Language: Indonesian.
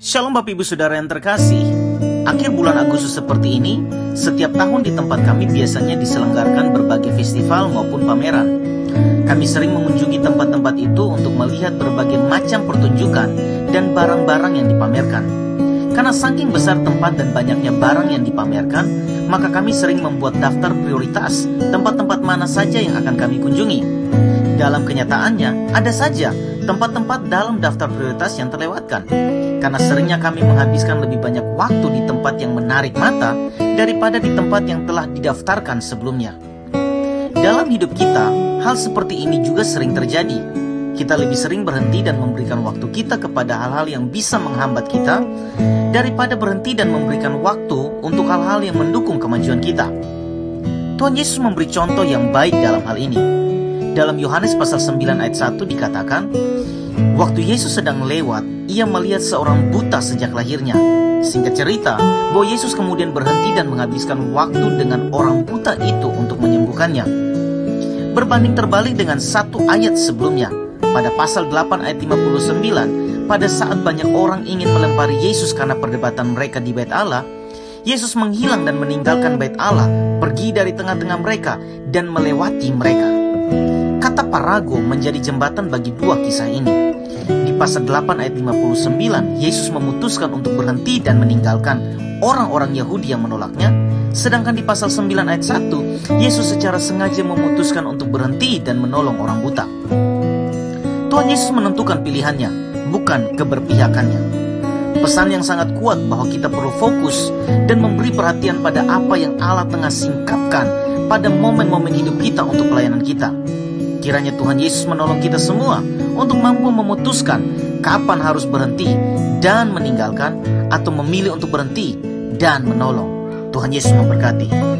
Shalom Bapak Ibu Saudara yang terkasih. Akhir bulan Agustus seperti ini Setiap tahun di tempat kami biasanya diselenggarakan berbagai festival maupun pameran. Kami sering mengunjungi tempat-tempat itu untuk melihat berbagai macam pertunjukan dan barang-barang yang dipamerkan. Karena saking besar tempat dan banyaknya barang yang dipamerkan Maka kami sering membuat daftar prioritas tempat-tempat mana saja yang akan kami kunjungi. Dalam kenyataannya, ada saja tempat-tempat dalam daftar prioritas yang terlewatkan. Karena seringnya kami menghabiskan lebih banyak waktu di tempat yang menarik mata daripada di tempat yang telah didaftarkan sebelumnya. Dalam hidup kita, hal seperti ini juga sering terjadi. Kita lebih sering berhenti dan memberikan waktu kita kepada hal-hal yang bisa menghambat kita daripada berhenti dan memberikan waktu untuk hal-hal yang mendukung kemajuan kita. Tuhan Yesus memberi contoh yang baik dalam hal ini. Dalam Yohanes pasal 9 ayat 1 dikatakan, Waktu Yesus sedang lewat, ia melihat seorang buta sejak lahirnya. Singkat cerita, bahwa Yesus kemudian berhenti dan menghabiskan waktu dengan orang buta itu untuk menyembuhkannya. Berbanding terbalik dengan satu ayat sebelumnya, pada pasal 8 ayat 59, pada saat banyak orang ingin melempari Yesus karena perdebatan mereka di bait Allah, Yesus menghilang dan meninggalkan bait Allah, pergi dari tengah-tengah mereka dan melewati mereka. Kata parago menjadi jembatan bagi dua kisah ini. Di pasal 8 ayat 59, Yesus memutuskan untuk berhenti dan meninggalkan orang-orang Yahudi yang menolaknya. Sedangkan di pasal 9 ayat 1, Yesus secara sengaja memutuskan untuk berhenti dan menolong orang buta. Tuhan Yesus menentukan pilihannya, bukan keberpihakannya. Pesan yang sangat kuat bahwa kita perlu fokus dan memberi perhatian pada apa yang Allah tengah singkapkan pada momen-momen hidup kita untuk pelayanan kita. Kiranya Tuhan Yesus menolong kita semua untuk mampu memutuskan kapan harus berhenti dan meninggalkan atau memilih untuk berhenti dan menolong. Tuhan Yesus memberkati.